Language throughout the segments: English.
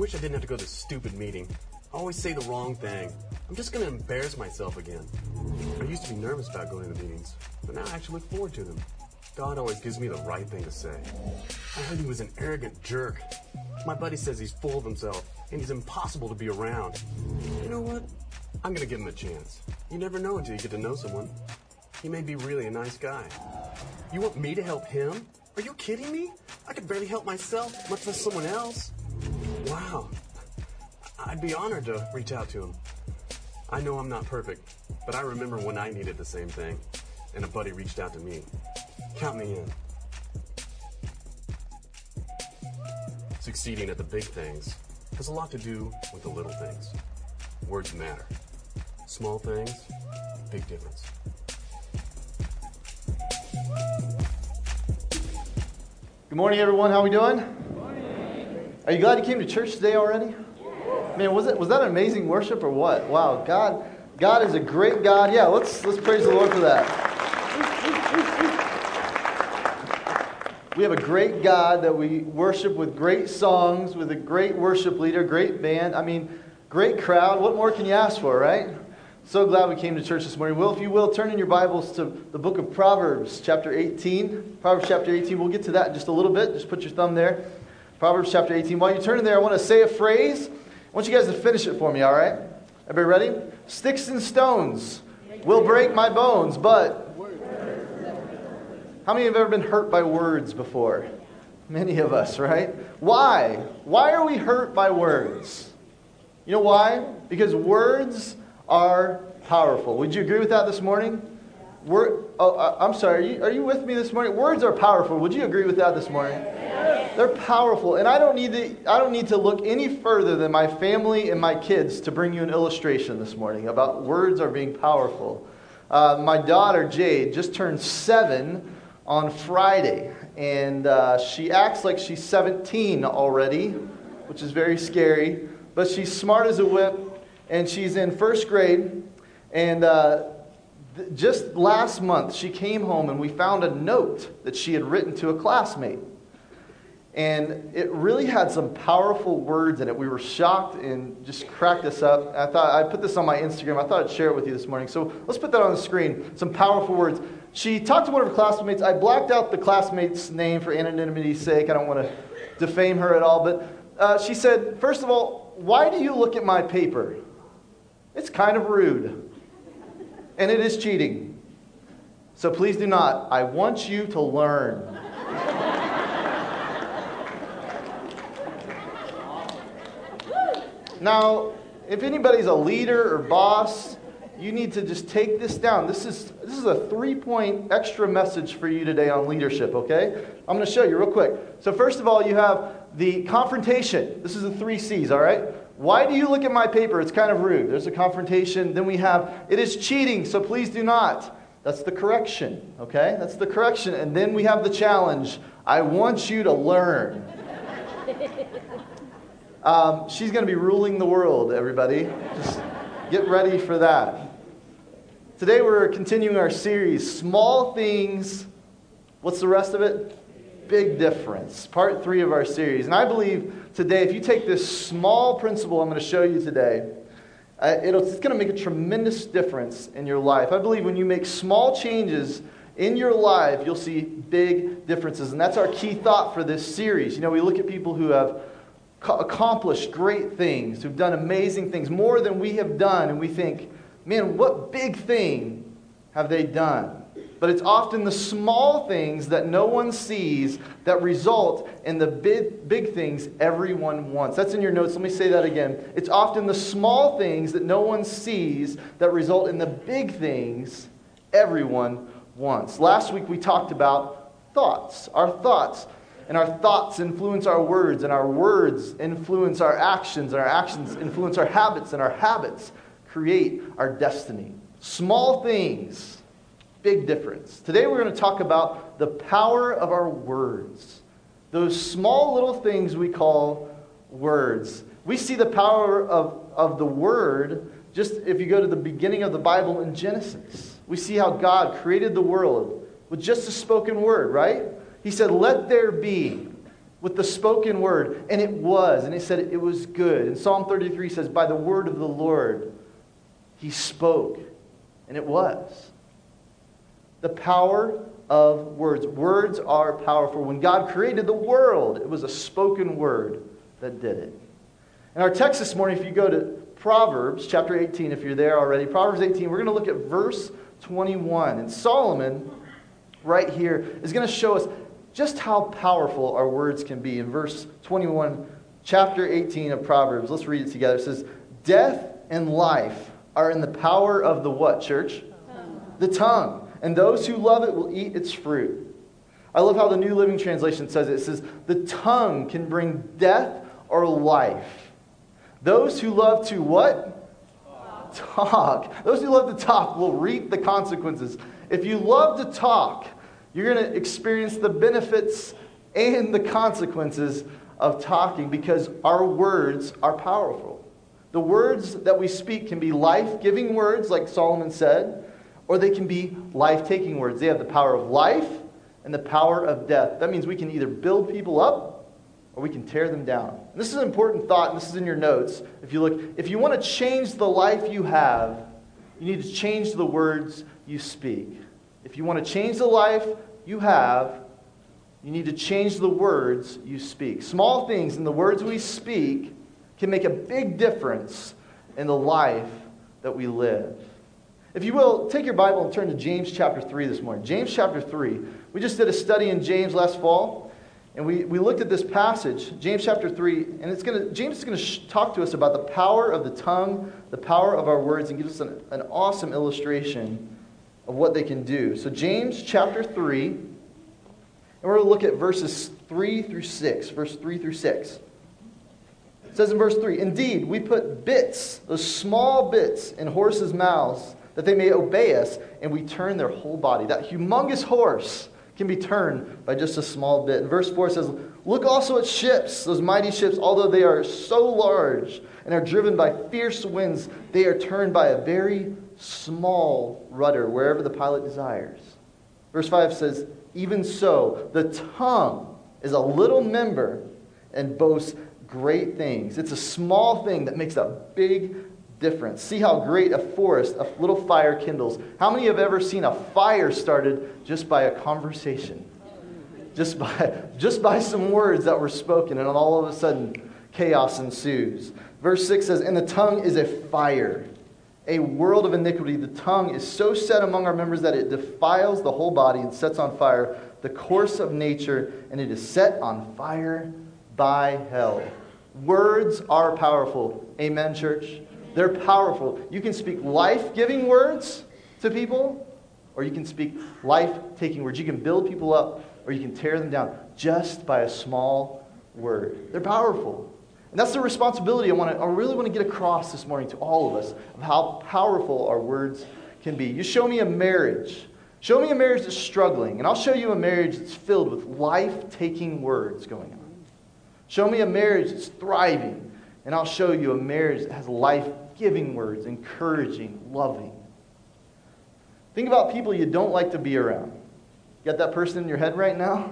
wish I didn't have to go to this stupid meeting. I always say the wrong thing. I'm just gonna embarrass myself again. I used to be nervous about going to the meetings, but now I actually look forward to them. God always gives me the right thing to say. I heard he was an arrogant jerk. My buddy says he's full of himself and he's impossible to be around. You know what? I'm gonna give him a chance. You never know until you get to know someone. He may be really a nice guy. You want me to help him? Are you kidding me? I could barely help myself, much less someone else. Wow. I'd be honored to reach out to him. I know I'm not perfect, but I remember when I needed the same thing, and a buddy reached out to me. Count me in. Succeeding at the big things has a lot to do with the little things. Words matter. Small things, big difference. Good morning, everyone. How we doing? Are you glad you came to church today already? Man, was it was that amazing worship or what? Wow, God, God is a great God. Yeah, let's let's praise the Lord for that. We have a great God that we worship with great songs, with a great worship leader, great band. I mean, great crowd. What more can you ask for, right? So glad we came to church this morning. Will, if you will, turn in your Bibles to the book of Proverbs, chapter 18. Proverbs chapter 18. We'll get to that in just a little bit. Just put your thumb there. Proverbs chapter 18. While you turn in there, I want to say a phrase. I want you guys to finish it for me, all right? Everybody ready? Sticks and stones will break my bones, but. How many have ever been hurt by words before? Many of us, right? Why? Why are we hurt by words? You know why? Because words are powerful. Would you agree with that this morning? Word, oh, uh, I'm sorry. Are you, are you with me this morning? Words are powerful. Would you agree with that this morning? They're powerful, and I don't need to. I don't need to look any further than my family and my kids to bring you an illustration this morning about words are being powerful. Uh, my daughter Jade just turned seven on Friday, and uh, she acts like she's 17 already, which is very scary. But she's smart as a whip, and she's in first grade. And uh, just last month, she came home, and we found a note that she had written to a classmate. And it really had some powerful words in it. We were shocked and just cracked us up. I thought I'd put this on my Instagram. I thought I'd share it with you this morning. So let's put that on the screen. Some powerful words. She talked to one of her classmates. I blacked out the classmate's name for anonymity's sake. I don't want to defame her at all. But uh, she said, first of all, why do you look at my paper? It's kind of rude. And it is cheating. So please do not. I want you to learn. Now, if anybody's a leader or boss, you need to just take this down. This is, this is a three point extra message for you today on leadership, okay? I'm going to show you real quick. So, first of all, you have the confrontation. This is the three C's, all right? Why do you look at my paper? It's kind of rude. There's a confrontation. Then we have, it is cheating, so please do not. That's the correction, okay? That's the correction. And then we have the challenge. I want you to learn. Um, she's going to be ruling the world, everybody. Just get ready for that. Today we're continuing our series, Small Things. What's the rest of it? Big Difference. Part three of our series. And I believe today, if you take this small principle I'm going to show you today, uh, it's going to make a tremendous difference in your life. I believe when you make small changes in your life, you'll see big differences. And that's our key thought for this series. You know, we look at people who have accomplished great things, who've done amazing things, more than we have done, and we think, man, what big thing have they done? But it's often the small things that no one sees that result in the big, big things everyone wants. That's in your notes. Let me say that again. It's often the small things that no one sees that result in the big things everyone wants. Last week we talked about thoughts, our thoughts. And our thoughts influence our words, and our words influence our actions, and our actions influence our habits, and our habits create our destiny. Small things, big difference. Today we're going to talk about the power of our words. Those small little things we call words. We see the power of, of the word just if you go to the beginning of the Bible in Genesis. We see how God created the world with just a spoken word, right? He said, Let there be. with the spoken word, and it was. And he said it was good. And Psalm 33 says, By the word of the Lord, he spoke, and it was. The power of words. Words are powerful. When God created the world, it was a spoken word that did it. In our text this morning, if you go to Proverbs chapter 18, if you're there already, Proverbs 18, we're going to look at verse 21. And Solomon, right here, is going to show us just how powerful our words can be. In verse 21, chapter 18 of Proverbs, let's read it together. It says, Death and life are in the power of the what, church? Tongue. The tongue. And those who love it will eat its fruit. I love how the New Living Translation says it. It says, The tongue can bring death or life. Those who love to what? Talk. talk. Those who love to talk will reap the consequences. If you love to talk, you're going to experience the benefits and the consequences of talking because our words are powerful. The words that we speak can be life giving words, like Solomon said, or they can be life taking words. They have the power of life and the power of death. That means we can either build people up or we can tear them down. And this is an important thought, and this is in your notes. If you look, if you want to change the life you have, you need to change the words you speak. If you want to change the life you have, you need to change the words you speak. Small things in the words we speak can make a big difference in the life that we live. If you will, take your Bible and turn to James chapter 3 this morning. James chapter 3. We just did a study in James last fall, and we, we looked at this passage, James chapter 3, and it's gonna, James is going to sh- talk to us about the power of the tongue, the power of our words, and give us an, an awesome illustration of what they can do. So, James chapter 3, and we're going to look at verses 3 through 6. Verse 3 through 6. It says in verse 3 Indeed, we put bits, those small bits, in horses' mouths that they may obey us, and we turn their whole body. That humongous horse can be turned by just a small bit. And verse 4 says, Look also at ships, those mighty ships, although they are so large and are driven by fierce winds, they are turned by a very small rudder wherever the pilot desires. Verse 5 says, Even so, the tongue is a little member and boasts great things. It's a small thing that makes a big difference. See how great a forest a little fire kindles. How many have ever seen a fire started just by a conversation? Just by, just by some words that were spoken, and all of a sudden, chaos ensues. Verse 6 says, And the tongue is a fire a world of iniquity. The tongue is so set among our members that it defiles the whole body and sets on fire the course of nature, and it is set on fire by hell. Words are powerful. Amen, church? They're powerful. You can speak life giving words to people, or you can speak life taking words. You can build people up, or you can tear them down just by a small word. They're powerful. And that's the responsibility I, want to, I really want to get across this morning to all of us of how powerful our words can be. You show me a marriage. Show me a marriage that's struggling, and I'll show you a marriage that's filled with life taking words going on. Show me a marriage that's thriving, and I'll show you a marriage that has life giving words, encouraging, loving. Think about people you don't like to be around. You got that person in your head right now?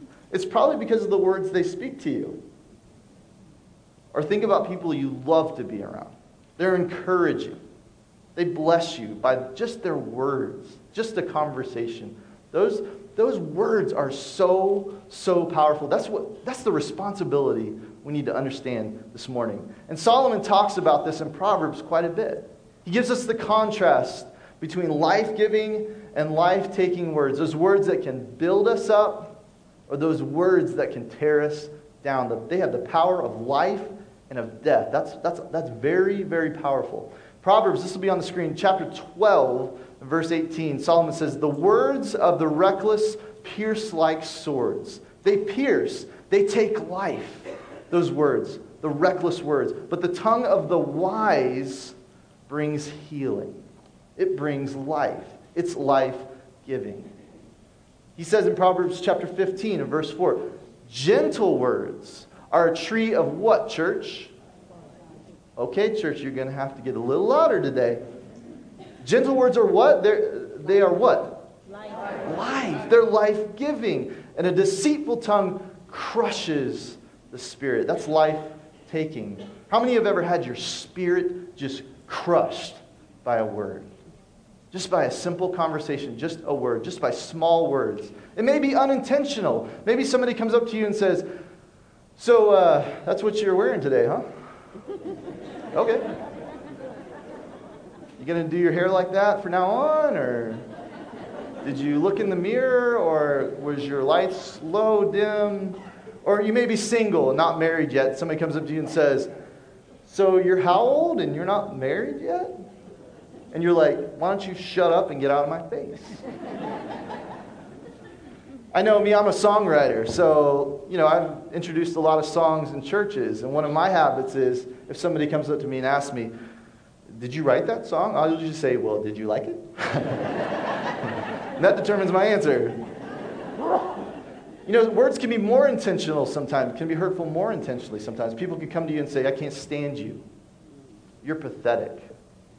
it's probably because of the words they speak to you. Or think about people you love to be around. They're encouraging. They bless you by just their words, just a conversation. Those, those words are so, so powerful. That's, what, that's the responsibility we need to understand this morning. And Solomon talks about this in Proverbs quite a bit. He gives us the contrast between life giving and life taking words those words that can build us up, or those words that can tear us down. They have the power of life and of death. That's, that's, that's very, very powerful. Proverbs, this will be on the screen, chapter 12, verse 18. Solomon says, The words of the reckless pierce like swords. They pierce, they take life. Those words, the reckless words. But the tongue of the wise brings healing, it brings life. It's life giving. He says in Proverbs chapter 15 and verse 4 gentle words are a tree of what, church? Okay, church, you're going to have to get a little louder today. Gentle words are what? They're, they are what? Life. life. They're life giving. And a deceitful tongue crushes the spirit. That's life taking. How many have ever had your spirit just crushed by a word? Just by a simple conversation, just a word, just by small words. It may be unintentional. Maybe somebody comes up to you and says, So uh, that's what you're wearing today, huh? okay. You to do your hair like that from now on? Or did you look in the mirror? Or was your lights low, dim? Or you may be single and not married yet. Somebody comes up to you and says, So you're how old and you're not married yet? And you're like, Why don't you shut up and get out of my face? I know me, I'm a songwriter, so, you know, I've introduced a lot of songs in churches, and one of my habits is if somebody comes up to me and asks me, Did you write that song? I'll just say, Well, did you like it? and that determines my answer. You know, words can be more intentional sometimes, can be hurtful more intentionally sometimes. People can come to you and say, I can't stand you. You're pathetic.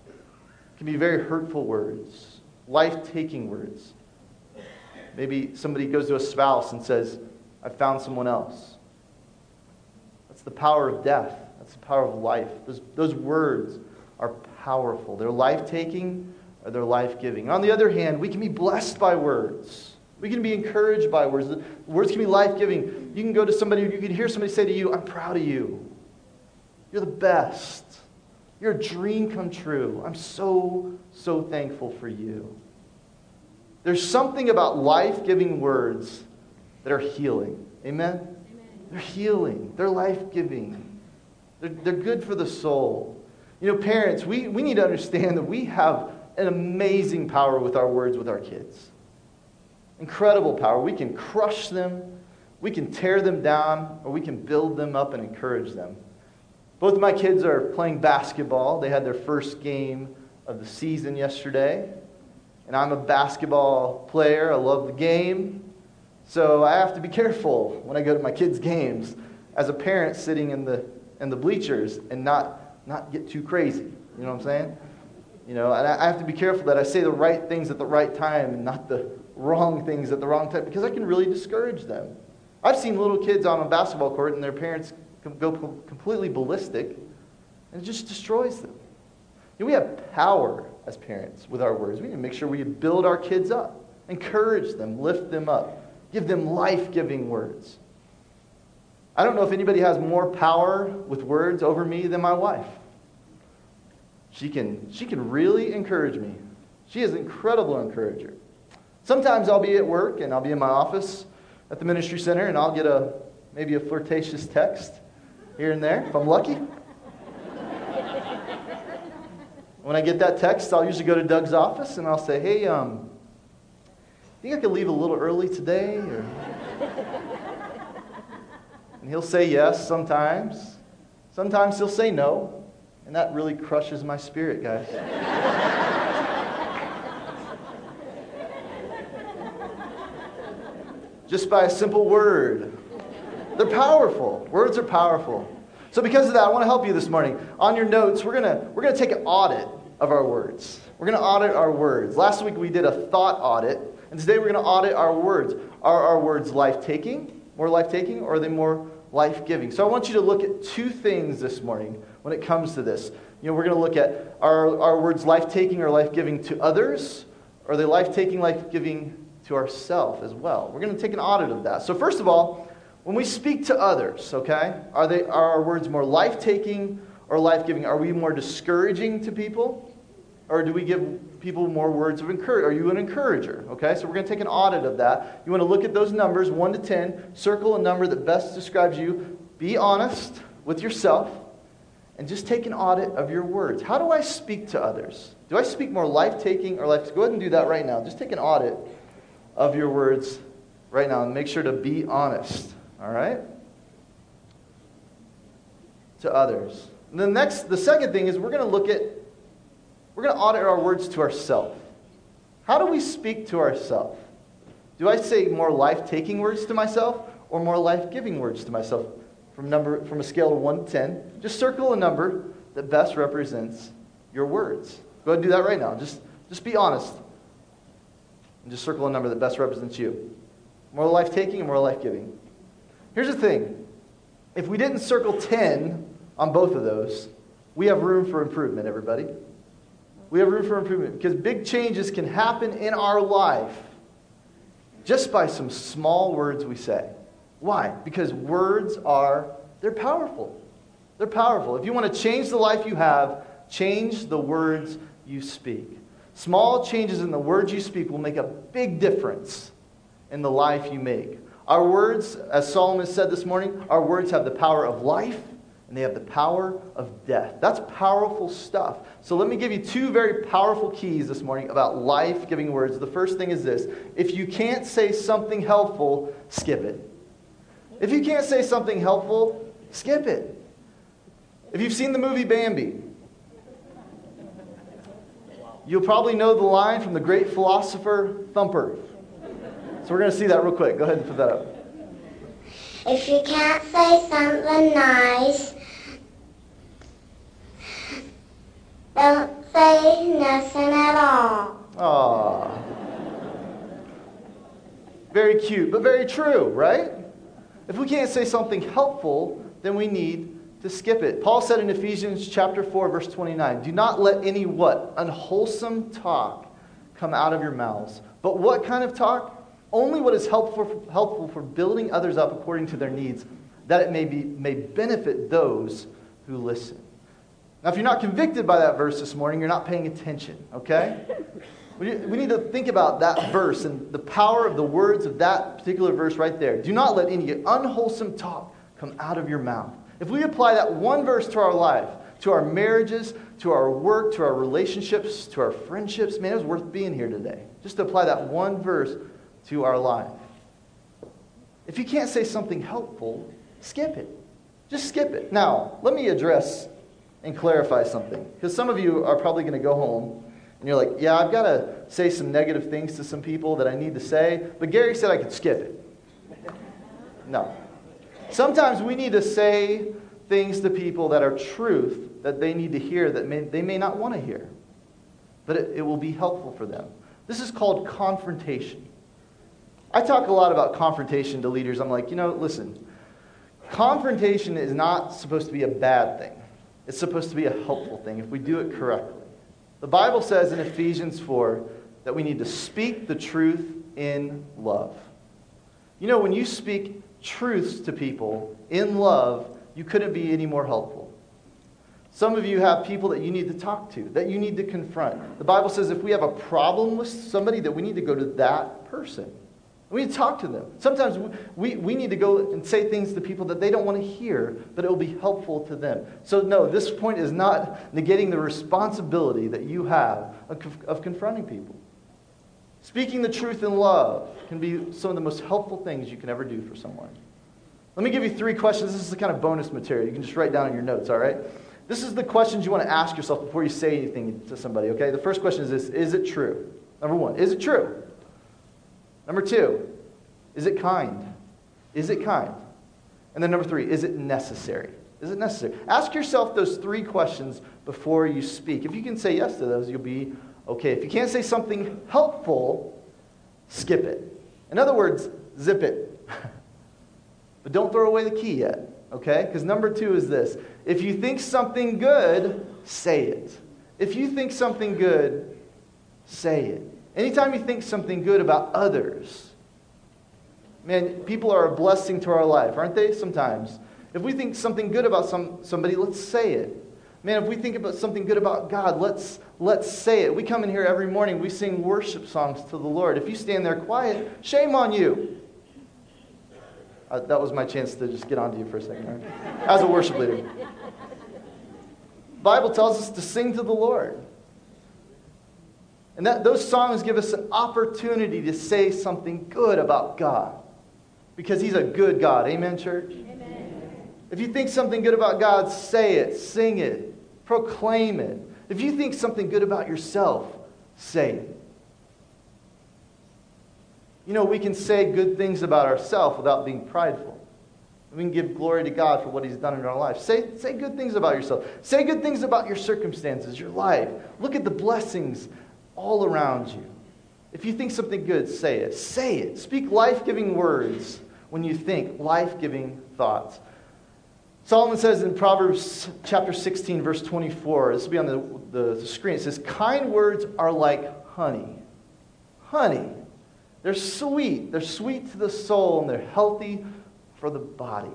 It can be very hurtful words, life taking words. Maybe somebody goes to a spouse and says, I found someone else. That's the power of death. That's the power of life. Those, those words are powerful. They're life taking or they're life giving. On the other hand, we can be blessed by words. We can be encouraged by words. Words can be life giving. You can go to somebody, you can hear somebody say to you, I'm proud of you. You're the best. You're a dream come true. I'm so, so thankful for you. There's something about life giving words that are healing. Amen? Amen? They're healing, they're life giving, they're, they're good for the soul. You know, parents, we, we need to understand that we have an amazing power with our words with our kids. Incredible power. We can crush them, we can tear them down, or we can build them up and encourage them. Both of my kids are playing basketball. They had their first game of the season yesterday and I'm a basketball player. I love the game. So I have to be careful when I go to my kids' games as a parent sitting in the, in the bleachers and not, not get too crazy. You know what I'm saying? You know, and I have to be careful that I say the right things at the right time and not the wrong things at the wrong time because I can really discourage them. I've seen little kids on a basketball court and their parents go completely ballistic and it just destroys them. You know, we have power as parents with our words. We need to make sure we build our kids up, encourage them, lift them up, give them life giving words. I don't know if anybody has more power with words over me than my wife. She can, she can really encourage me. She is an incredible encourager. Sometimes I'll be at work and I'll be in my office at the ministry center and I'll get a maybe a flirtatious text here and there if I'm lucky. When I get that text, I'll usually go to Doug's office and I'll say, hey, um, think I could leave a little early today? Or... and he'll say yes sometimes. Sometimes he'll say no. And that really crushes my spirit, guys. Just by a simple word. They're powerful. Words are powerful. So, because of that, I want to help you this morning. On your notes, we're going to, we're to take an audit of our words. We're going to audit our words. Last week we did a thought audit, and today we're going to audit our words. Are our words life taking, more life taking, or are they more life giving? So, I want you to look at two things this morning when it comes to this. You know, we're going to look at are our words life taking or life giving to others? Are they life taking, life giving to ourselves as well? We're going to take an audit of that. So, first of all, when we speak to others, okay, are, they, are our words more life taking or life giving? Are we more discouraging to people? Or do we give people more words of encouragement? Are you an encourager? Okay, so we're going to take an audit of that. You want to look at those numbers, 1 to 10, circle a number that best describes you. Be honest with yourself and just take an audit of your words. How do I speak to others? Do I speak more life taking or life? Go ahead and do that right now. Just take an audit of your words right now and make sure to be honest. All right? To others. And the next, the second thing is we're going to look at, we're going to audit our words to ourselves. How do we speak to ourselves? Do I say more life taking words to myself or more life giving words to myself? From, number, from a scale of 1 to 10, just circle a number that best represents your words. Go ahead and do that right now. Just, just be honest. And just circle a number that best represents you. More life taking or more life giving? Here's the thing if we didn't circle 10 on both of those, we have room for improvement, everybody. We have room for improvement because big changes can happen in our life just by some small words we say. Why? Because words are, they're powerful. They're powerful. If you want to change the life you have, change the words you speak. Small changes in the words you speak will make a big difference in the life you make. Our words, as Solomon said this morning, our words have the power of life and they have the power of death. That's powerful stuff. So let me give you two very powerful keys this morning about life giving words. The first thing is this if you can't say something helpful, skip it. If you can't say something helpful, skip it. If you've seen the movie Bambi, you'll probably know the line from the great philosopher Thumper. So we're going to see that real quick. Go ahead and put that up. If you can't say something nice, don't say nothing at all. Aww. Very cute, but very true, right? If we can't say something helpful, then we need to skip it. Paul said in Ephesians chapter 4 verse 29, "Do not let any what unwholesome talk come out of your mouths. But what kind of talk? Only what is helpful helpful for building others up according to their needs, that it may be may benefit those who listen." Now, if you're not convicted by that verse this morning, you're not paying attention, okay? We need to think about that verse and the power of the words of that particular verse right there. Do not let any unwholesome talk come out of your mouth. If we apply that one verse to our life, to our marriages, to our work, to our relationships, to our friendships, man, it was worth being here today. Just to apply that one verse to our life. If you can't say something helpful, skip it. Just skip it. Now, let me address and clarify something. Because some of you are probably going to go home and you're like, yeah, I've got to say some negative things to some people that I need to say, but Gary said I could skip it. No. Sometimes we need to say things to people that are truth that they need to hear that may, they may not want to hear, but it, it will be helpful for them. This is called confrontation. I talk a lot about confrontation to leaders. I'm like, you know, listen, confrontation is not supposed to be a bad thing. It's supposed to be a helpful thing if we do it correctly. The Bible says in Ephesians 4 that we need to speak the truth in love. You know, when you speak truths to people in love, you couldn't be any more helpful. Some of you have people that you need to talk to, that you need to confront. The Bible says if we have a problem with somebody, that we need to go to that person. We need to talk to them. Sometimes we, we need to go and say things to people that they don't want to hear, but it will be helpful to them. So, no, this point is not negating the responsibility that you have of, of confronting people. Speaking the truth in love can be some of the most helpful things you can ever do for someone. Let me give you three questions. This is the kind of bonus material. You can just write down in your notes, all right? This is the questions you want to ask yourself before you say anything to somebody, okay? The first question is this Is it true? Number one, is it true? Number two, is it kind? Is it kind? And then number three, is it necessary? Is it necessary? Ask yourself those three questions before you speak. If you can say yes to those, you'll be okay. If you can't say something helpful, skip it. In other words, zip it. but don't throw away the key yet, okay? Because number two is this if you think something good, say it. If you think something good, say it. Anytime you think something good about others, man, people are a blessing to our life, aren't they? Sometimes. If we think something good about some, somebody, let's say it. Man, if we think about something good about God, let's, let's say it. We come in here every morning, we sing worship songs to the Lord. If you stand there quiet, shame on you. Uh, that was my chance to just get onto you for a second, right? As a worship leader. Bible tells us to sing to the Lord. And that, those songs give us an opportunity to say something good about God. Because He's a good God. Amen, church? Amen. If you think something good about God, say it, sing it, proclaim it. If you think something good about yourself, say it. You know, we can say good things about ourselves without being prideful. We can give glory to God for what He's done in our life. Say, say good things about yourself. Say good things about your circumstances, your life. Look at the blessings all around you. If you think something good, say it. Say it. Speak life giving words when you think life giving thoughts. Solomon says in Proverbs chapter 16, verse 24, this will be on the, the, the screen, it says, Kind words are like honey. Honey. They're sweet. They're sweet to the soul and they're healthy for the body.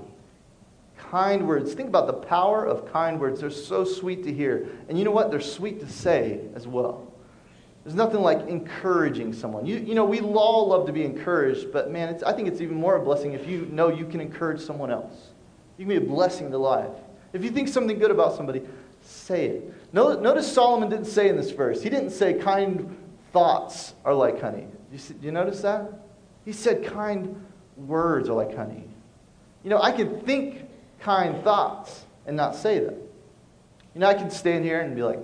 Kind words. Think about the power of kind words. They're so sweet to hear. And you know what? They're sweet to say as well. There's nothing like encouraging someone. You, you know, we all love to be encouraged, but man, I think it's even more a blessing if you know you can encourage someone else. You can be a blessing to life. If you think something good about somebody, say it. Notice Solomon didn't say in this verse, he didn't say kind thoughts are like honey. You, see, you notice that? He said kind words are like honey. You know, I can think kind thoughts and not say them. You know, I can stand here and be like,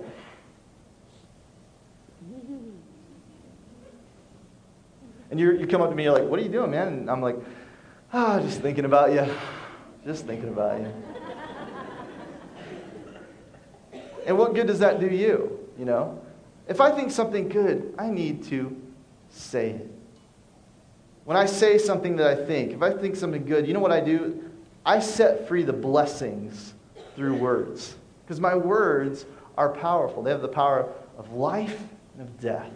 and you you come up to me, you're like, what are you doing, man? And I'm like, ah, oh, just thinking about you. Just thinking about you. and what good does that do you? You know? If I think something good, I need to say it. When I say something that I think, if I think something good, you know what I do? I set free the blessings through words. Because my words are powerful. They have the power of life and of death.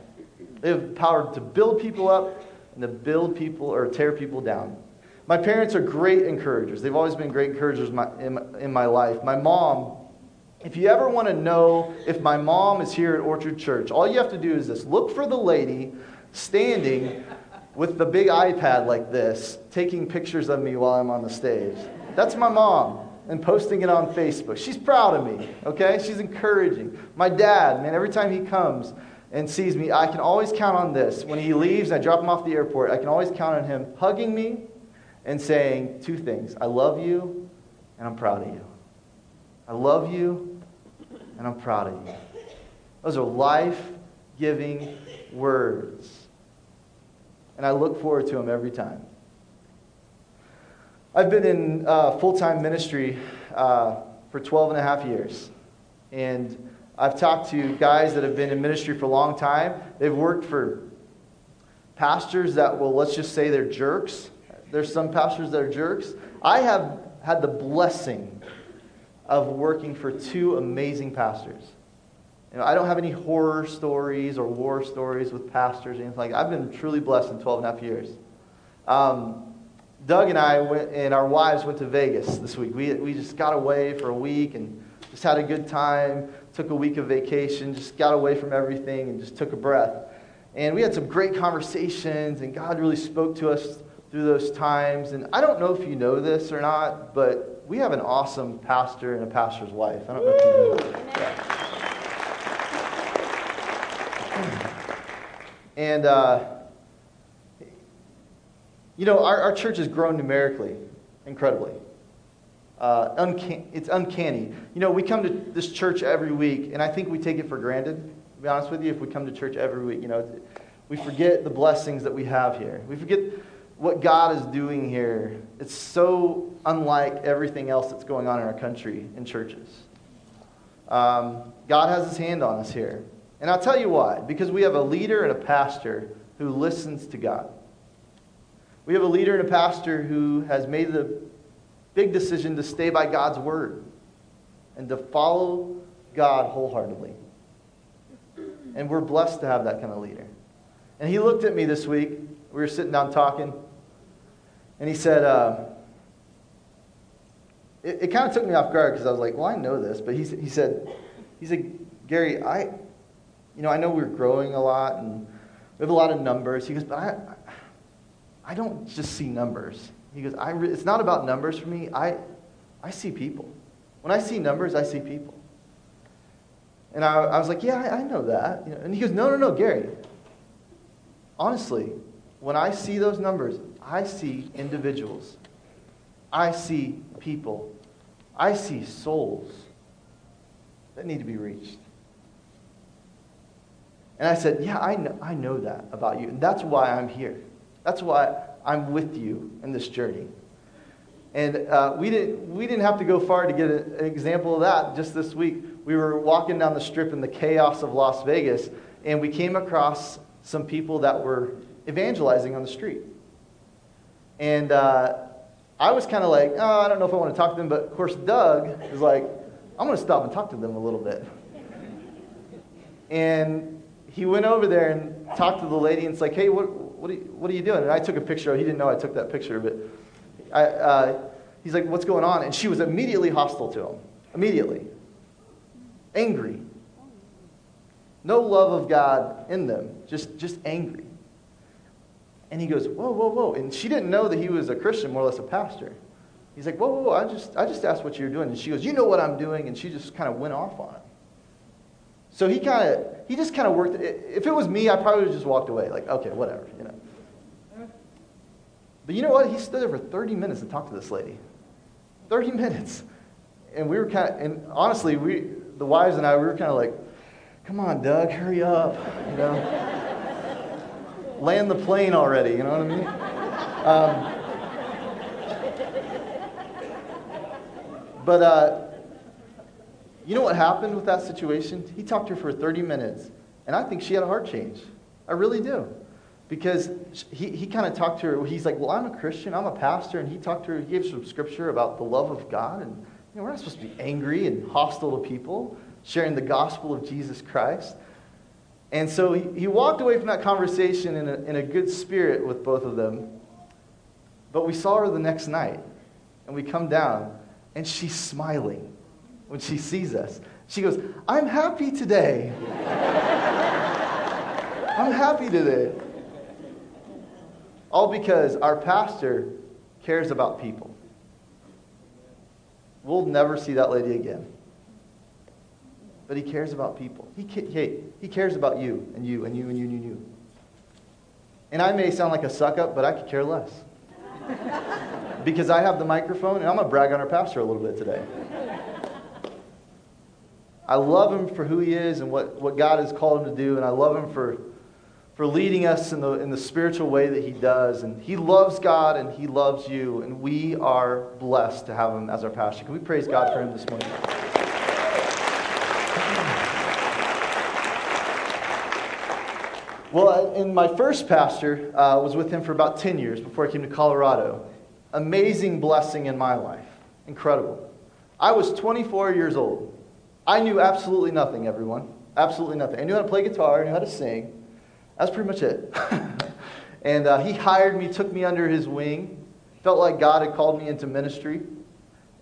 They have the power to build people up and to build people or tear people down. My parents are great encouragers. They've always been great encouragers in my, in, in my life. My mom, if you ever want to know if my mom is here at Orchard Church, all you have to do is this look for the lady standing with the big iPad like this, taking pictures of me while I'm on the stage. That's my mom and posting it on Facebook. She's proud of me, okay? She's encouraging. My dad, man, every time he comes and sees me, I can always count on this. When he leaves I drop him off the airport, I can always count on him hugging me and saying two things I love you and I'm proud of you. I love you and I'm proud of you. Those are life giving words. And I look forward to them every time. I've been in uh, full time ministry uh, for 12 and a half years. And I've talked to guys that have been in ministry for a long time. They've worked for pastors that will, let's just say, they're jerks there's some pastors that are jerks. I have had the blessing of working for two amazing pastors. You know, I don't have any horror stories or war stories with pastors or anything like that. I've been truly blessed in 12 and a half years. Um, Doug and I went, and our wives went to Vegas this week. We, we just got away for a week and just had a good time, took a week of vacation, just got away from everything and just took a breath. And we had some great conversations, and God really spoke to us through those times. And I don't know if you know this or not, but we have an awesome pastor and a pastor's wife. I don't know if you know that. And, uh, you know, our, our church has grown numerically, incredibly. Uh, uncan- it's uncanny. You know, we come to this church every week, and I think we take it for granted, to be honest with you, if we come to church every week. You know, we forget the blessings that we have here. We forget what God is doing here, it's so unlike everything else that's going on in our country in churches. Um, God has his hand on us here. And I'll tell you why. Because we have a leader and a pastor who listens to God. We have a leader and a pastor who has made the big decision to stay by God's word and to follow God wholeheartedly. And we're blessed to have that kind of leader. And he looked at me this week. We were sitting down talking. And he said, uh, it, it kind of took me off guard because I was like, well, I know this. But he, he said, he said, Gary, I, you know, I know we're growing a lot and we have a lot of numbers. He goes, but I, I don't just see numbers. He goes, I re- it's not about numbers for me. I, I see people. When I see numbers, I see people. And I, I was like, yeah, I, I know that. You know, and he goes, no, no, no, Gary. Honestly, when I see those numbers, I see individuals. I see people. I see souls that need to be reached. And I said, Yeah, I know, I know that about you. And that's why I'm here. That's why I'm with you in this journey. And uh, we, didn't, we didn't have to go far to get a, an example of that. Just this week, we were walking down the strip in the chaos of Las Vegas, and we came across some people that were evangelizing on the street. And uh, I was kind of like, oh, I don't know if I want to talk to them. But of course, Doug is like, I'm going to stop and talk to them a little bit. And he went over there and talked to the lady, and it's like, hey, what, what, are, you, what are you doing? And I took a picture. He didn't know I took that picture, but I, uh, he's like, what's going on? And she was immediately hostile to him. Immediately. Angry. No love of God in them, just, just angry. And he goes, whoa, whoa, whoa. And she didn't know that he was a Christian, more or less a pastor. He's like, whoa, whoa, whoa, I just, I just asked what you're doing. And she goes, you know what I'm doing. And she just kind of went off on it. So he kind of, he just kind of worked. If it was me, I probably would have just walked away. Like, okay, whatever, you know. But you know what? He stood there for 30 minutes and talked to this lady. 30 minutes. And we were kind of, and honestly, we, the wives and I, we were kind of like, come on, Doug, hurry up, you know. Land the plane already, you know what I mean? Um, but uh, you know what happened with that situation? He talked to her for 30 minutes, and I think she had a heart change. I really do. Because he, he kind of talked to her, he's like, Well, I'm a Christian, I'm a pastor, and he talked to her, he gave some scripture about the love of God, and you know, we're not supposed to be angry and hostile to people, sharing the gospel of Jesus Christ. And so he, he walked away from that conversation in a, in a good spirit with both of them. But we saw her the next night, and we come down, and she's smiling when she sees us. She goes, I'm happy today. I'm happy today. All because our pastor cares about people. We'll never see that lady again. But he cares about people. He, hey, he cares about you and you and you and you and you. And I may sound like a suck up, but I could care less. because I have the microphone and I'm going to brag on our pastor a little bit today. I love him for who he is and what, what God has called him to do, and I love him for, for leading us in the, in the spiritual way that he does. And he loves God and he loves you, and we are blessed to have him as our pastor. Can we praise God for him this morning? Well, in my first pastor uh, was with him for about 10 years before I came to Colorado. Amazing blessing in my life. Incredible. I was 24 years old. I knew absolutely nothing, everyone. Absolutely nothing. I knew how to play guitar, I knew how to sing. That's pretty much it. and uh, he hired me, took me under his wing, felt like God had called me into ministry,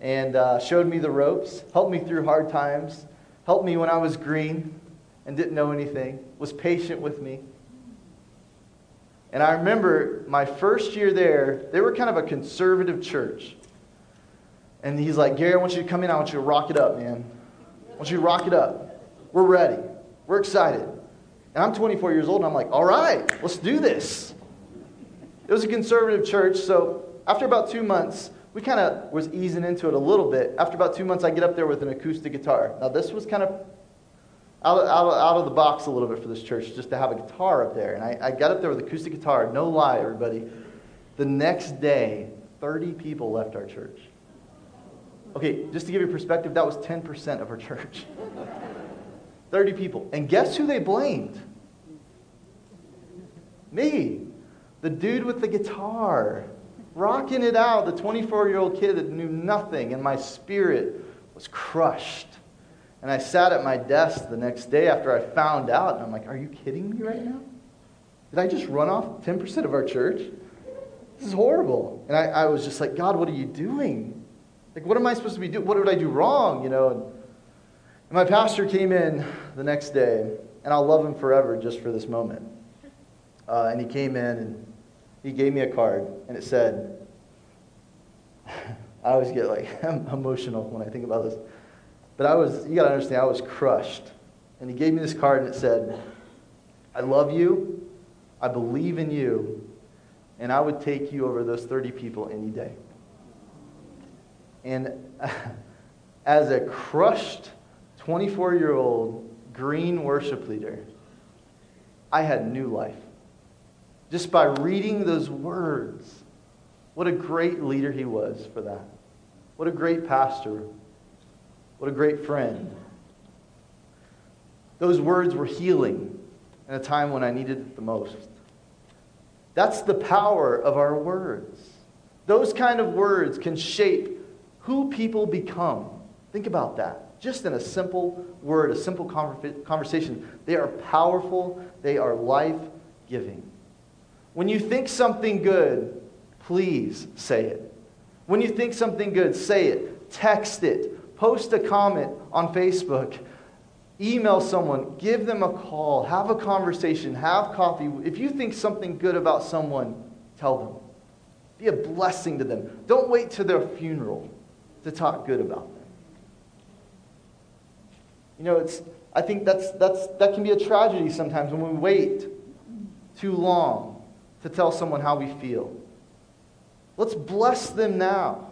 and uh, showed me the ropes, helped me through hard times, helped me when I was green and didn't know anything, was patient with me. And I remember my first year there, they were kind of a conservative church. And he's like, Gary, I want you to come in. I want you to rock it up, man I want you to rock it up. We're ready. We're excited. And I'm 24 years old, and I'm like, all right, let's do this. It was a conservative church, so after about two months, we kind of was easing into it a little bit. After about two months, I get up there with an acoustic guitar. Now, this was kind of out of, out of, out of the box a little bit for this church, just to have a guitar up there. And I, I got up there with acoustic guitar. No lie, everybody. The next day, 30 people left our church. Okay, just to give you perspective, that was 10% of our church. 30 people. And guess who they blamed? Me, the dude with the guitar, rocking it out, the 24 year old kid that knew nothing, and my spirit was crushed. And I sat at my desk the next day after I found out, and I'm like, are you kidding me right now? Did I just run off 10% of our church? This is horrible. And I, I was just like, God, what are you doing? Like, what am I supposed to be doing? What did I do wrong? You know? And, my pastor came in the next day, and I'll love him forever just for this moment. Uh, and he came in and he gave me a card, and it said, I always get like emotional when I think about this. But I was, you got to understand, I was crushed. And he gave me this card, and it said, I love you, I believe in you, and I would take you over those 30 people any day. And as a crushed 24 year old green worship leader, I had new life. Just by reading those words, what a great leader he was for that. What a great pastor. What a great friend. Those words were healing in a time when I needed it the most. That's the power of our words. Those kind of words can shape who people become. Think about that. Just in a simple word, a simple conversation. They are powerful, they are life giving. When you think something good, please say it. When you think something good, say it. Text it. Post a comment on Facebook. Email someone. Give them a call. Have a conversation. Have coffee. If you think something good about someone, tell them. Be a blessing to them. Don't wait to their funeral to talk good about them. You know, it's, I think that's, that's, that can be a tragedy sometimes when we wait too long to tell someone how we feel. Let's bless them now.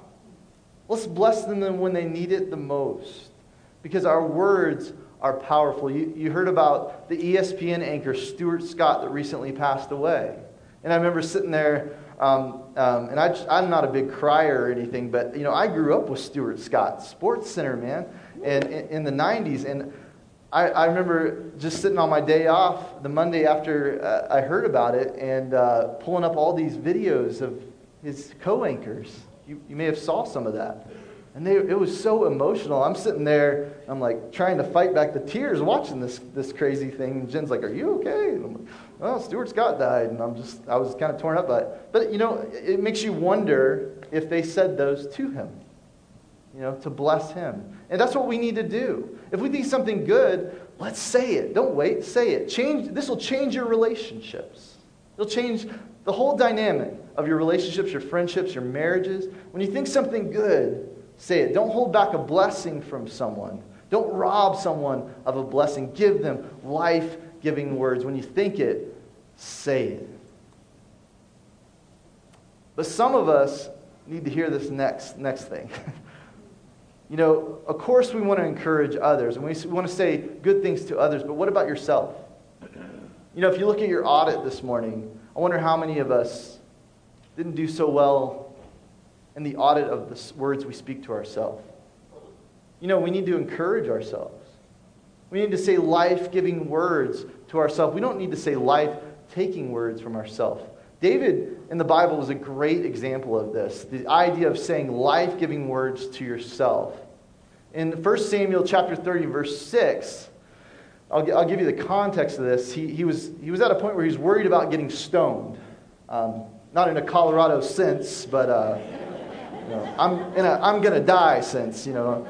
Let's bless them when they need it the most. Because our words are powerful. You, you heard about the ESPN anchor, Stuart Scott, that recently passed away. And I remember sitting there um, um, and I, I'm not a big crier or anything, but you know, I grew up with Stuart Scott, SportsCenter, man, and in, in the '90s, and I, I, remember just sitting on my day off the Monday after uh, I heard about it, and uh, pulling up all these videos of his co-anchors. You, you may have saw some of that. And they, it was so emotional. I'm sitting there, I'm like trying to fight back the tears watching this, this crazy thing. And Jen's like, Are you okay? And I'm like, Oh, Stuart Scott died. And I'm just, I was kind of torn up by it. But, you know, it makes you wonder if they said those to him, you know, to bless him. And that's what we need to do. If we think something good, let's say it. Don't wait, say it. Change, this will change your relationships. It'll change the whole dynamic of your relationships, your friendships, your marriages. When you think something good, Say it. Don't hold back a blessing from someone. Don't rob someone of a blessing. Give them life giving words. When you think it, say it. But some of us need to hear this next, next thing. you know, of course, we want to encourage others and we want to say good things to others, but what about yourself? You know, if you look at your audit this morning, I wonder how many of us didn't do so well in the audit of the words we speak to ourselves. You know, we need to encourage ourselves. We need to say life giving words to ourselves. We don't need to say life taking words from ourselves. David in the Bible was a great example of this the idea of saying life giving words to yourself. In 1 Samuel chapter 30, verse 6, I'll, I'll give you the context of this. He, he, was, he was at a point where he was worried about getting stoned. Um, not in a Colorado sense, but. Uh, you know, I'm, in a I'm to die sense, you know,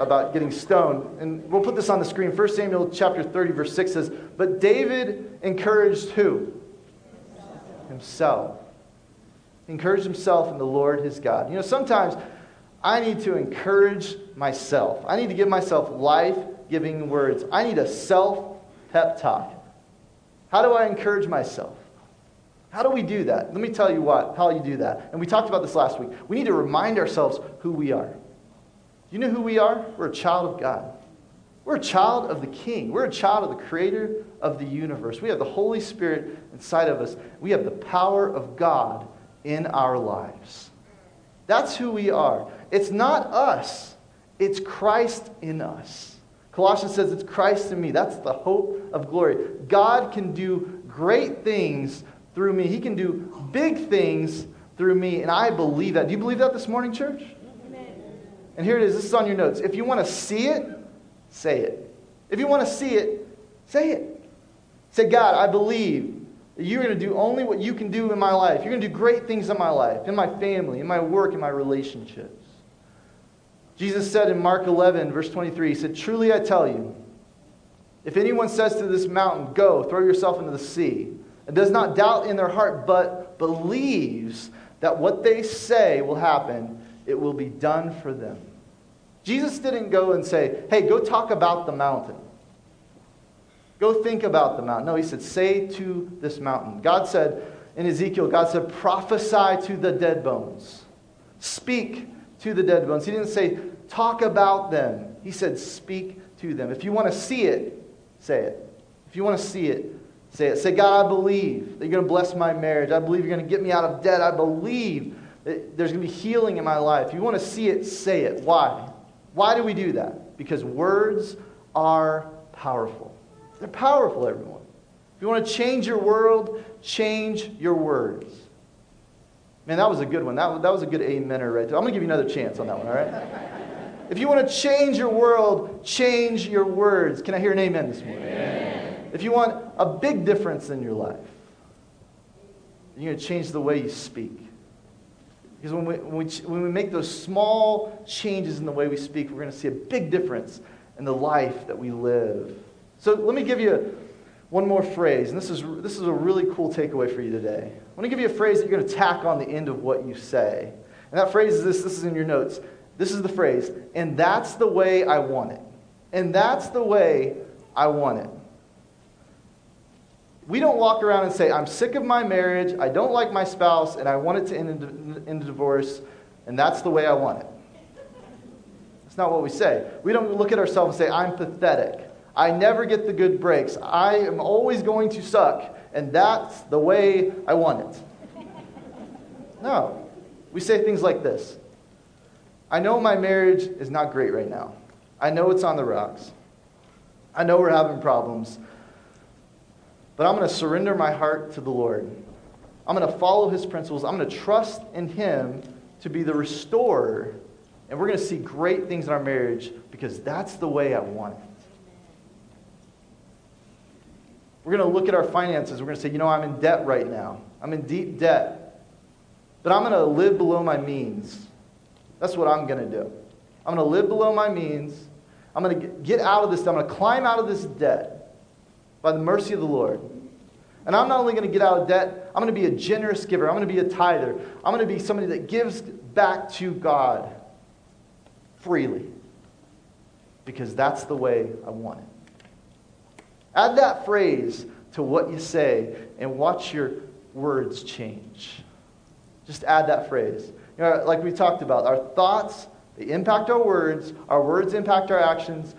about getting stoned. And we'll put this on the screen. 1 Samuel chapter 30, verse 6 says, But David encouraged who? Himself. Encouraged himself in the Lord his God. You know, sometimes I need to encourage myself. I need to give myself life giving words. I need a self pep talk. How do I encourage myself? How do we do that? Let me tell you what, how you do that. And we talked about this last week. We need to remind ourselves who we are. You know who we are? We're a child of God. We're a child of the King. We're a child of the Creator of the universe. We have the Holy Spirit inside of us. We have the power of God in our lives. That's who we are. It's not us, it's Christ in us. Colossians says it's Christ in me. That's the hope of glory. God can do great things through me. He can do big things through me, and I believe that. Do you believe that this morning, church? Amen. And here it is. This is on your notes. If you want to see it, say it. If you want to see it, say it. Say, God, I believe that you're going to do only what you can do in my life. You're going to do great things in my life, in my family, in my work, in my relationships. Jesus said in Mark 11, verse 23, He said, Truly I tell you, if anyone says to this mountain, Go, throw yourself into the sea, and does not doubt in their heart, but believes that what they say will happen, it will be done for them. Jesus didn't go and say, hey, go talk about the mountain. Go think about the mountain. No, he said, say to this mountain. God said in Ezekiel, God said, prophesy to the dead bones. Speak to the dead bones. He didn't say, talk about them. He said, speak to them. If you want to see it, say it. If you want to see it, Say it. Say, God, I believe that you're going to bless my marriage. I believe you're going to get me out of debt. I believe that there's going to be healing in my life. If you want to see it, say it. Why? Why do we do that? Because words are powerful. They're powerful, everyone. If you want to change your world, change your words. Man, that was a good one. That, that was a good amener right there. I'm going to give you another chance on that one, all right? If you want to change your world, change your words. Can I hear an amen this morning? Amen. If you want a big difference in your life, you're going to change the way you speak. Because when we, when we, when we make those small changes in the way we speak, we're going to see a big difference in the life that we live. So let me give you one more phrase, and this is, this is a really cool takeaway for you today. I want to give you a phrase that you're going to tack on the end of what you say. And that phrase is this this is in your notes. This is the phrase, and that's the way I want it. And that's the way I want it. We don't walk around and say, I'm sick of my marriage, I don't like my spouse, and I want it to end in, divorce, and that's the way I want it. That's not what we say. We don't look at ourselves and say, I'm pathetic. I never get the good breaks. I am always going to suck, and that's the way I want it. No. We say things like this I know my marriage is not great right now. I know it's on the rocks. I know we're having problems. But I'm going to surrender my heart to the Lord. I'm going to follow his principles. I'm going to trust in him to be the restorer. And we're going to see great things in our marriage because that's the way I want it. We're going to look at our finances. We're going to say, you know, I'm in debt right now. I'm in deep debt. But I'm going to live below my means. That's what I'm going to do. I'm going to live below my means. I'm going to get out of this. I'm going to climb out of this debt by the mercy of the Lord. And I'm not only going to get out of debt, I'm going to be a generous giver. I'm going to be a tither. I'm going to be somebody that gives back to God freely because that's the way I want it. Add that phrase to what you say and watch your words change. Just add that phrase. Know, like we talked about, our thoughts, they impact our words, our words impact our actions,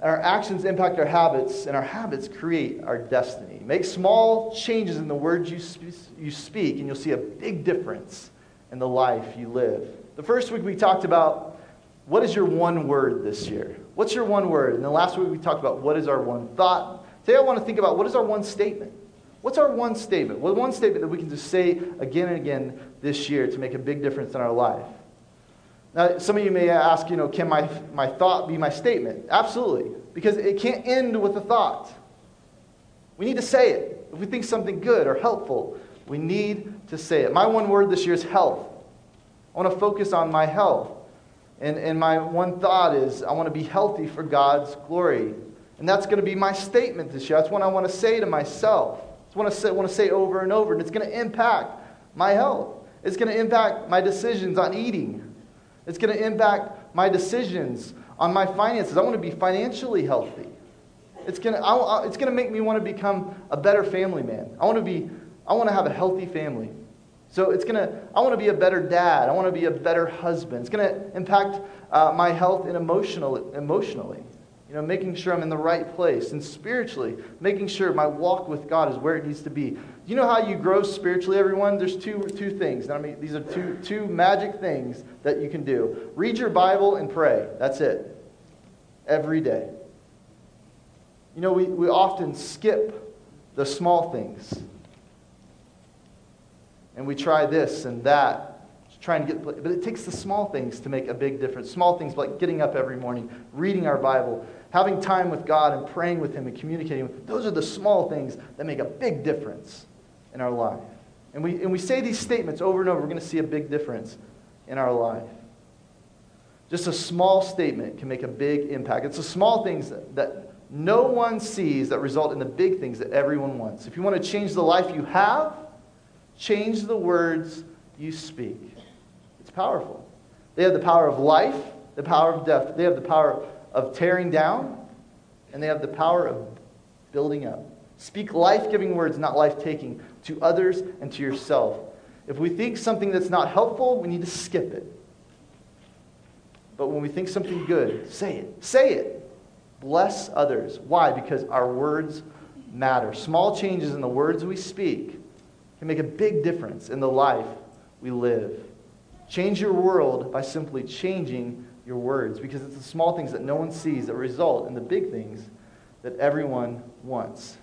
and our actions impact our habits, and our habits create our destiny. Make small changes in the words you, sp- you speak, and you'll see a big difference in the life you live. The first week we talked about what is your one word this year? What's your one word? And the last week we talked about what is our one thought Today I want to think about what is our one statement? What's our one statement? Well, one statement that we can just say again and again this year to make a big difference in our life. Now, some of you may ask, you know, can my, my thought be my statement? Absolutely, because it can't end with a thought. We need to say it. If we think something good or helpful, we need to say it. My one word this year is health. I want to focus on my health. And, and my one thought is I want to be healthy for God's glory. And that's going to be my statement this year. That's what I want to say to myself. That's what I say, want to say over and over. And it's going to impact my health. It's going to impact my decisions on eating. It's going to impact my decisions on my finances. I want to be financially healthy. It's going to, I, it's going to make me want to become a better family man. I want to be, I want to have a healthy family. So it's going to, I want to be a better dad. I want to be a better husband. It's going to impact uh, my health and emotional, emotionally. You know, making sure I'm in the right place. And spiritually, making sure my walk with God is where it needs to be. You know how you grow spiritually, everyone? There's two, two things. I mean, these are two, two magic things that you can do. Read your Bible and pray. That's it. Every day. You know, we, we often skip the small things. And we try this and that trying to get, but it takes the small things to make a big difference. Small things like getting up every morning, reading our Bible, having time with God and praying with Him and communicating with Him, those are the small things that make a big difference in our life. And we, and we say these statements over and over, we're going to see a big difference in our life. Just a small statement can make a big impact. It's the small things that, that no one sees that result in the big things that everyone wants. If you want to change the life you have, change the words you speak. It's powerful. They have the power of life, the power of death. They have the power of tearing down, and they have the power of building up. Speak life giving words, not life taking, to others and to yourself. If we think something that's not helpful, we need to skip it. But when we think something good, say it. Say it. Bless others. Why? Because our words matter. Small changes in the words we speak can make a big difference in the life we live. Change your world by simply changing your words because it's the small things that no one sees that result in the big things that everyone wants.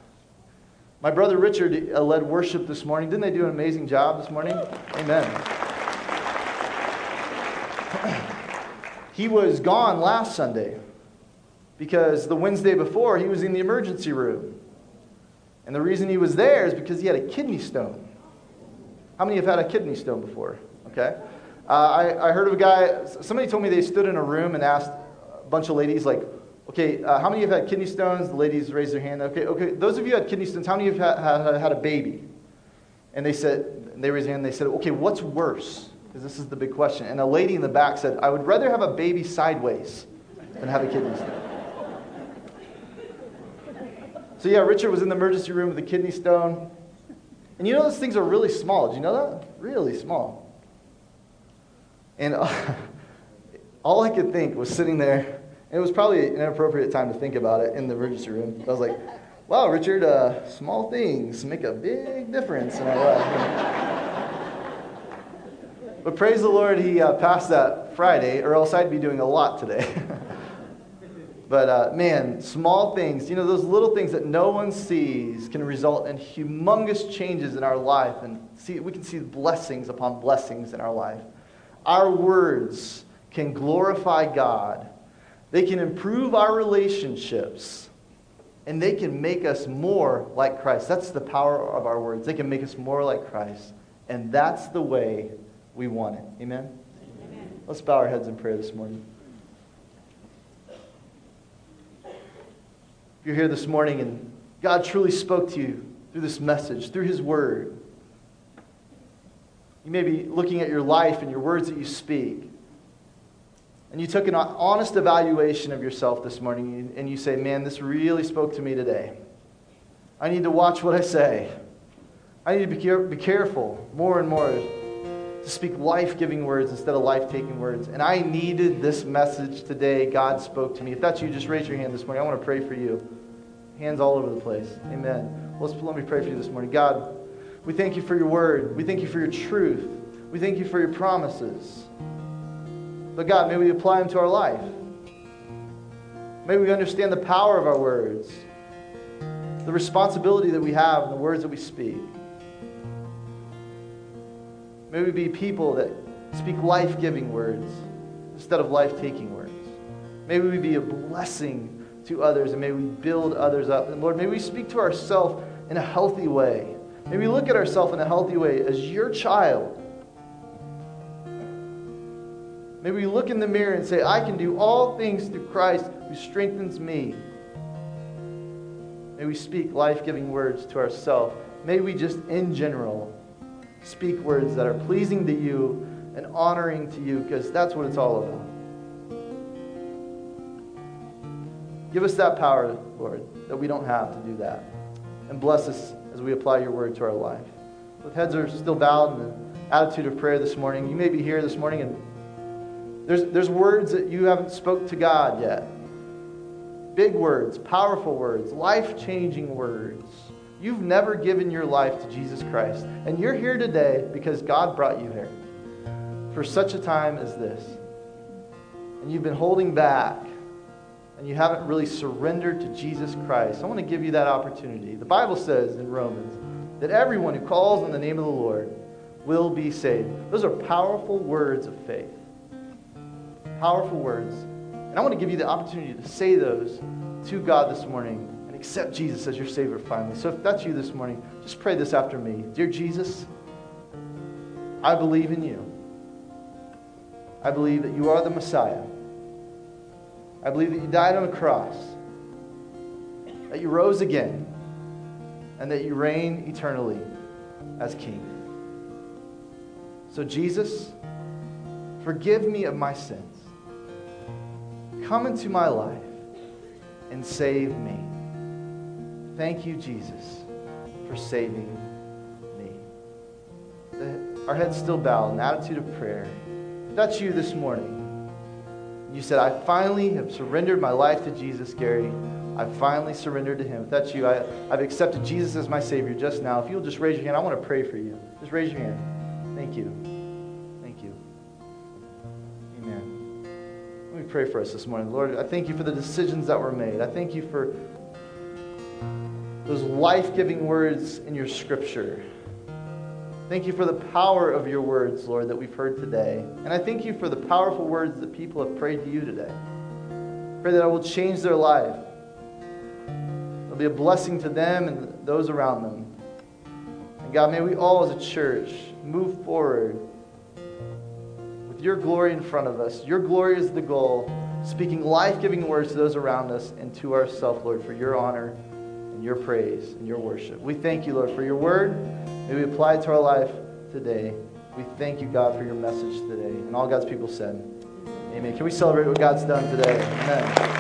My brother Richard uh, led worship this morning. Didn't they do an amazing job this morning? Amen. he was gone last Sunday because the Wednesday before he was in the emergency room. And the reason he was there is because he had a kidney stone. How many have had a kidney stone before? Okay. Uh, I, I heard of a guy, somebody told me they stood in a room and asked a bunch of ladies, like, okay, uh, how many of you have had kidney stones? The ladies raised their hand. Okay, okay, those of you who had kidney stones, how many of have had, had a baby? And they said, they raised their hand, they said, okay, what's worse? Because this is the big question. And a lady in the back said, I would rather have a baby sideways than have a kidney stone. So, yeah, Richard was in the emergency room with a kidney stone. And you know those things are really small. Did you know that? Really small. And all I could think was sitting there, and it was probably an inappropriate time to think about it in the emergency room. I was like, wow, Richard, uh, small things make a big difference in our life. but praise the Lord, he uh, passed that Friday, or else I'd be doing a lot today. But uh, man, small things, you know, those little things that no one sees can result in humongous changes in our life. And see, we can see blessings upon blessings in our life. Our words can glorify God, they can improve our relationships, and they can make us more like Christ. That's the power of our words. They can make us more like Christ. And that's the way we want it. Amen? Amen. Let's bow our heads in prayer this morning. If you're here this morning and God truly spoke to you through this message, through His Word, you may be looking at your life and your words that you speak. And you took an honest evaluation of yourself this morning and you say, Man, this really spoke to me today. I need to watch what I say. I need to be, care- be careful more and more to speak life giving words instead of life taking words. And I needed this message today. God spoke to me. If that's you, just raise your hand this morning. I want to pray for you. Hands all over the place. Amen. Let's, let me pray for you this morning. God, we thank you for your word. We thank you for your truth. We thank you for your promises. But God, may we apply them to our life. May we understand the power of our words, the responsibility that we have in the words that we speak. May we be people that speak life giving words instead of life taking words. May we be a blessing to others and may we build others up. And Lord, may we speak to ourselves in a healthy way. May we look at ourselves in a healthy way as your child. May we look in the mirror and say, I can do all things through Christ who strengthens me. May we speak life giving words to ourselves. May we just, in general, speak words that are pleasing to you and honoring to you because that's what it's all about. Give us that power, Lord, that we don't have to do that. And bless us as we apply your word to our life. With heads are still bowed in an attitude of prayer this morning, you may be here this morning and there's, there's words that you haven't spoke to God yet. Big words, powerful words, life-changing words. You've never given your life to Jesus Christ. And you're here today because God brought you here for such a time as this. And you've been holding back and you haven't really surrendered to Jesus Christ. I want to give you that opportunity. The Bible says in Romans that everyone who calls on the name of the Lord will be saved. Those are powerful words of faith. Powerful words. And I want to give you the opportunity to say those to God this morning and accept Jesus as your Savior finally. So if that's you this morning, just pray this after me. Dear Jesus, I believe in you. I believe that you are the Messiah. I believe that you died on the cross, that you rose again, and that you reign eternally as King. So, Jesus, forgive me of my sins. Come into my life and save me. Thank you, Jesus, for saving me. Our heads still bowed, an attitude of prayer. If that's you this morning, you said, I finally have surrendered my life to Jesus, Gary. I finally surrendered to him. If that's you, I, I've accepted Jesus as my Savior just now. If you'll just raise your hand, I want to pray for you. Just raise your hand. Thank you. Thank you. Amen. Let me pray for us this morning. Lord, I thank you for the decisions that were made. I thank you for those life giving words in your scripture Thank you for the power of your words, Lord, that we've heard today. And I thank you for the powerful words that people have prayed to you today. Pray that I will change their life. It'll be a blessing to them and those around them. And God, may we all as a church move forward with your glory in front of us. Your glory is the goal, speaking life giving words to those around us and to ourselves, Lord, for your honor and your praise and your worship. We thank you, Lord, for your word. May we apply it to our life today. We thank you, God, for your message today. And all God's people said, Amen. Can we celebrate what God's done today? Amen.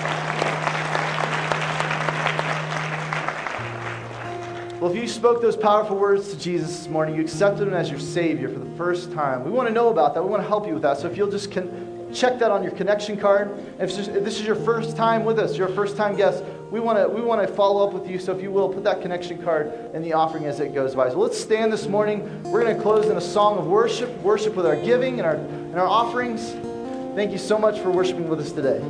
Well, if you spoke those powerful words to Jesus this morning, you accepted him as your Savior for the first time, we want to know about that. We want to help you with that. So if you'll just con- check that on your connection card. If, this is your first time with us, you're a first time guest, we want to we want to follow up with you. So if you will, put that connection card in the offering as it goes by. So let's stand this morning. We're going to close in a song of worship, worship with our giving and our, and our offerings. Thank you so much for worshiping with us today.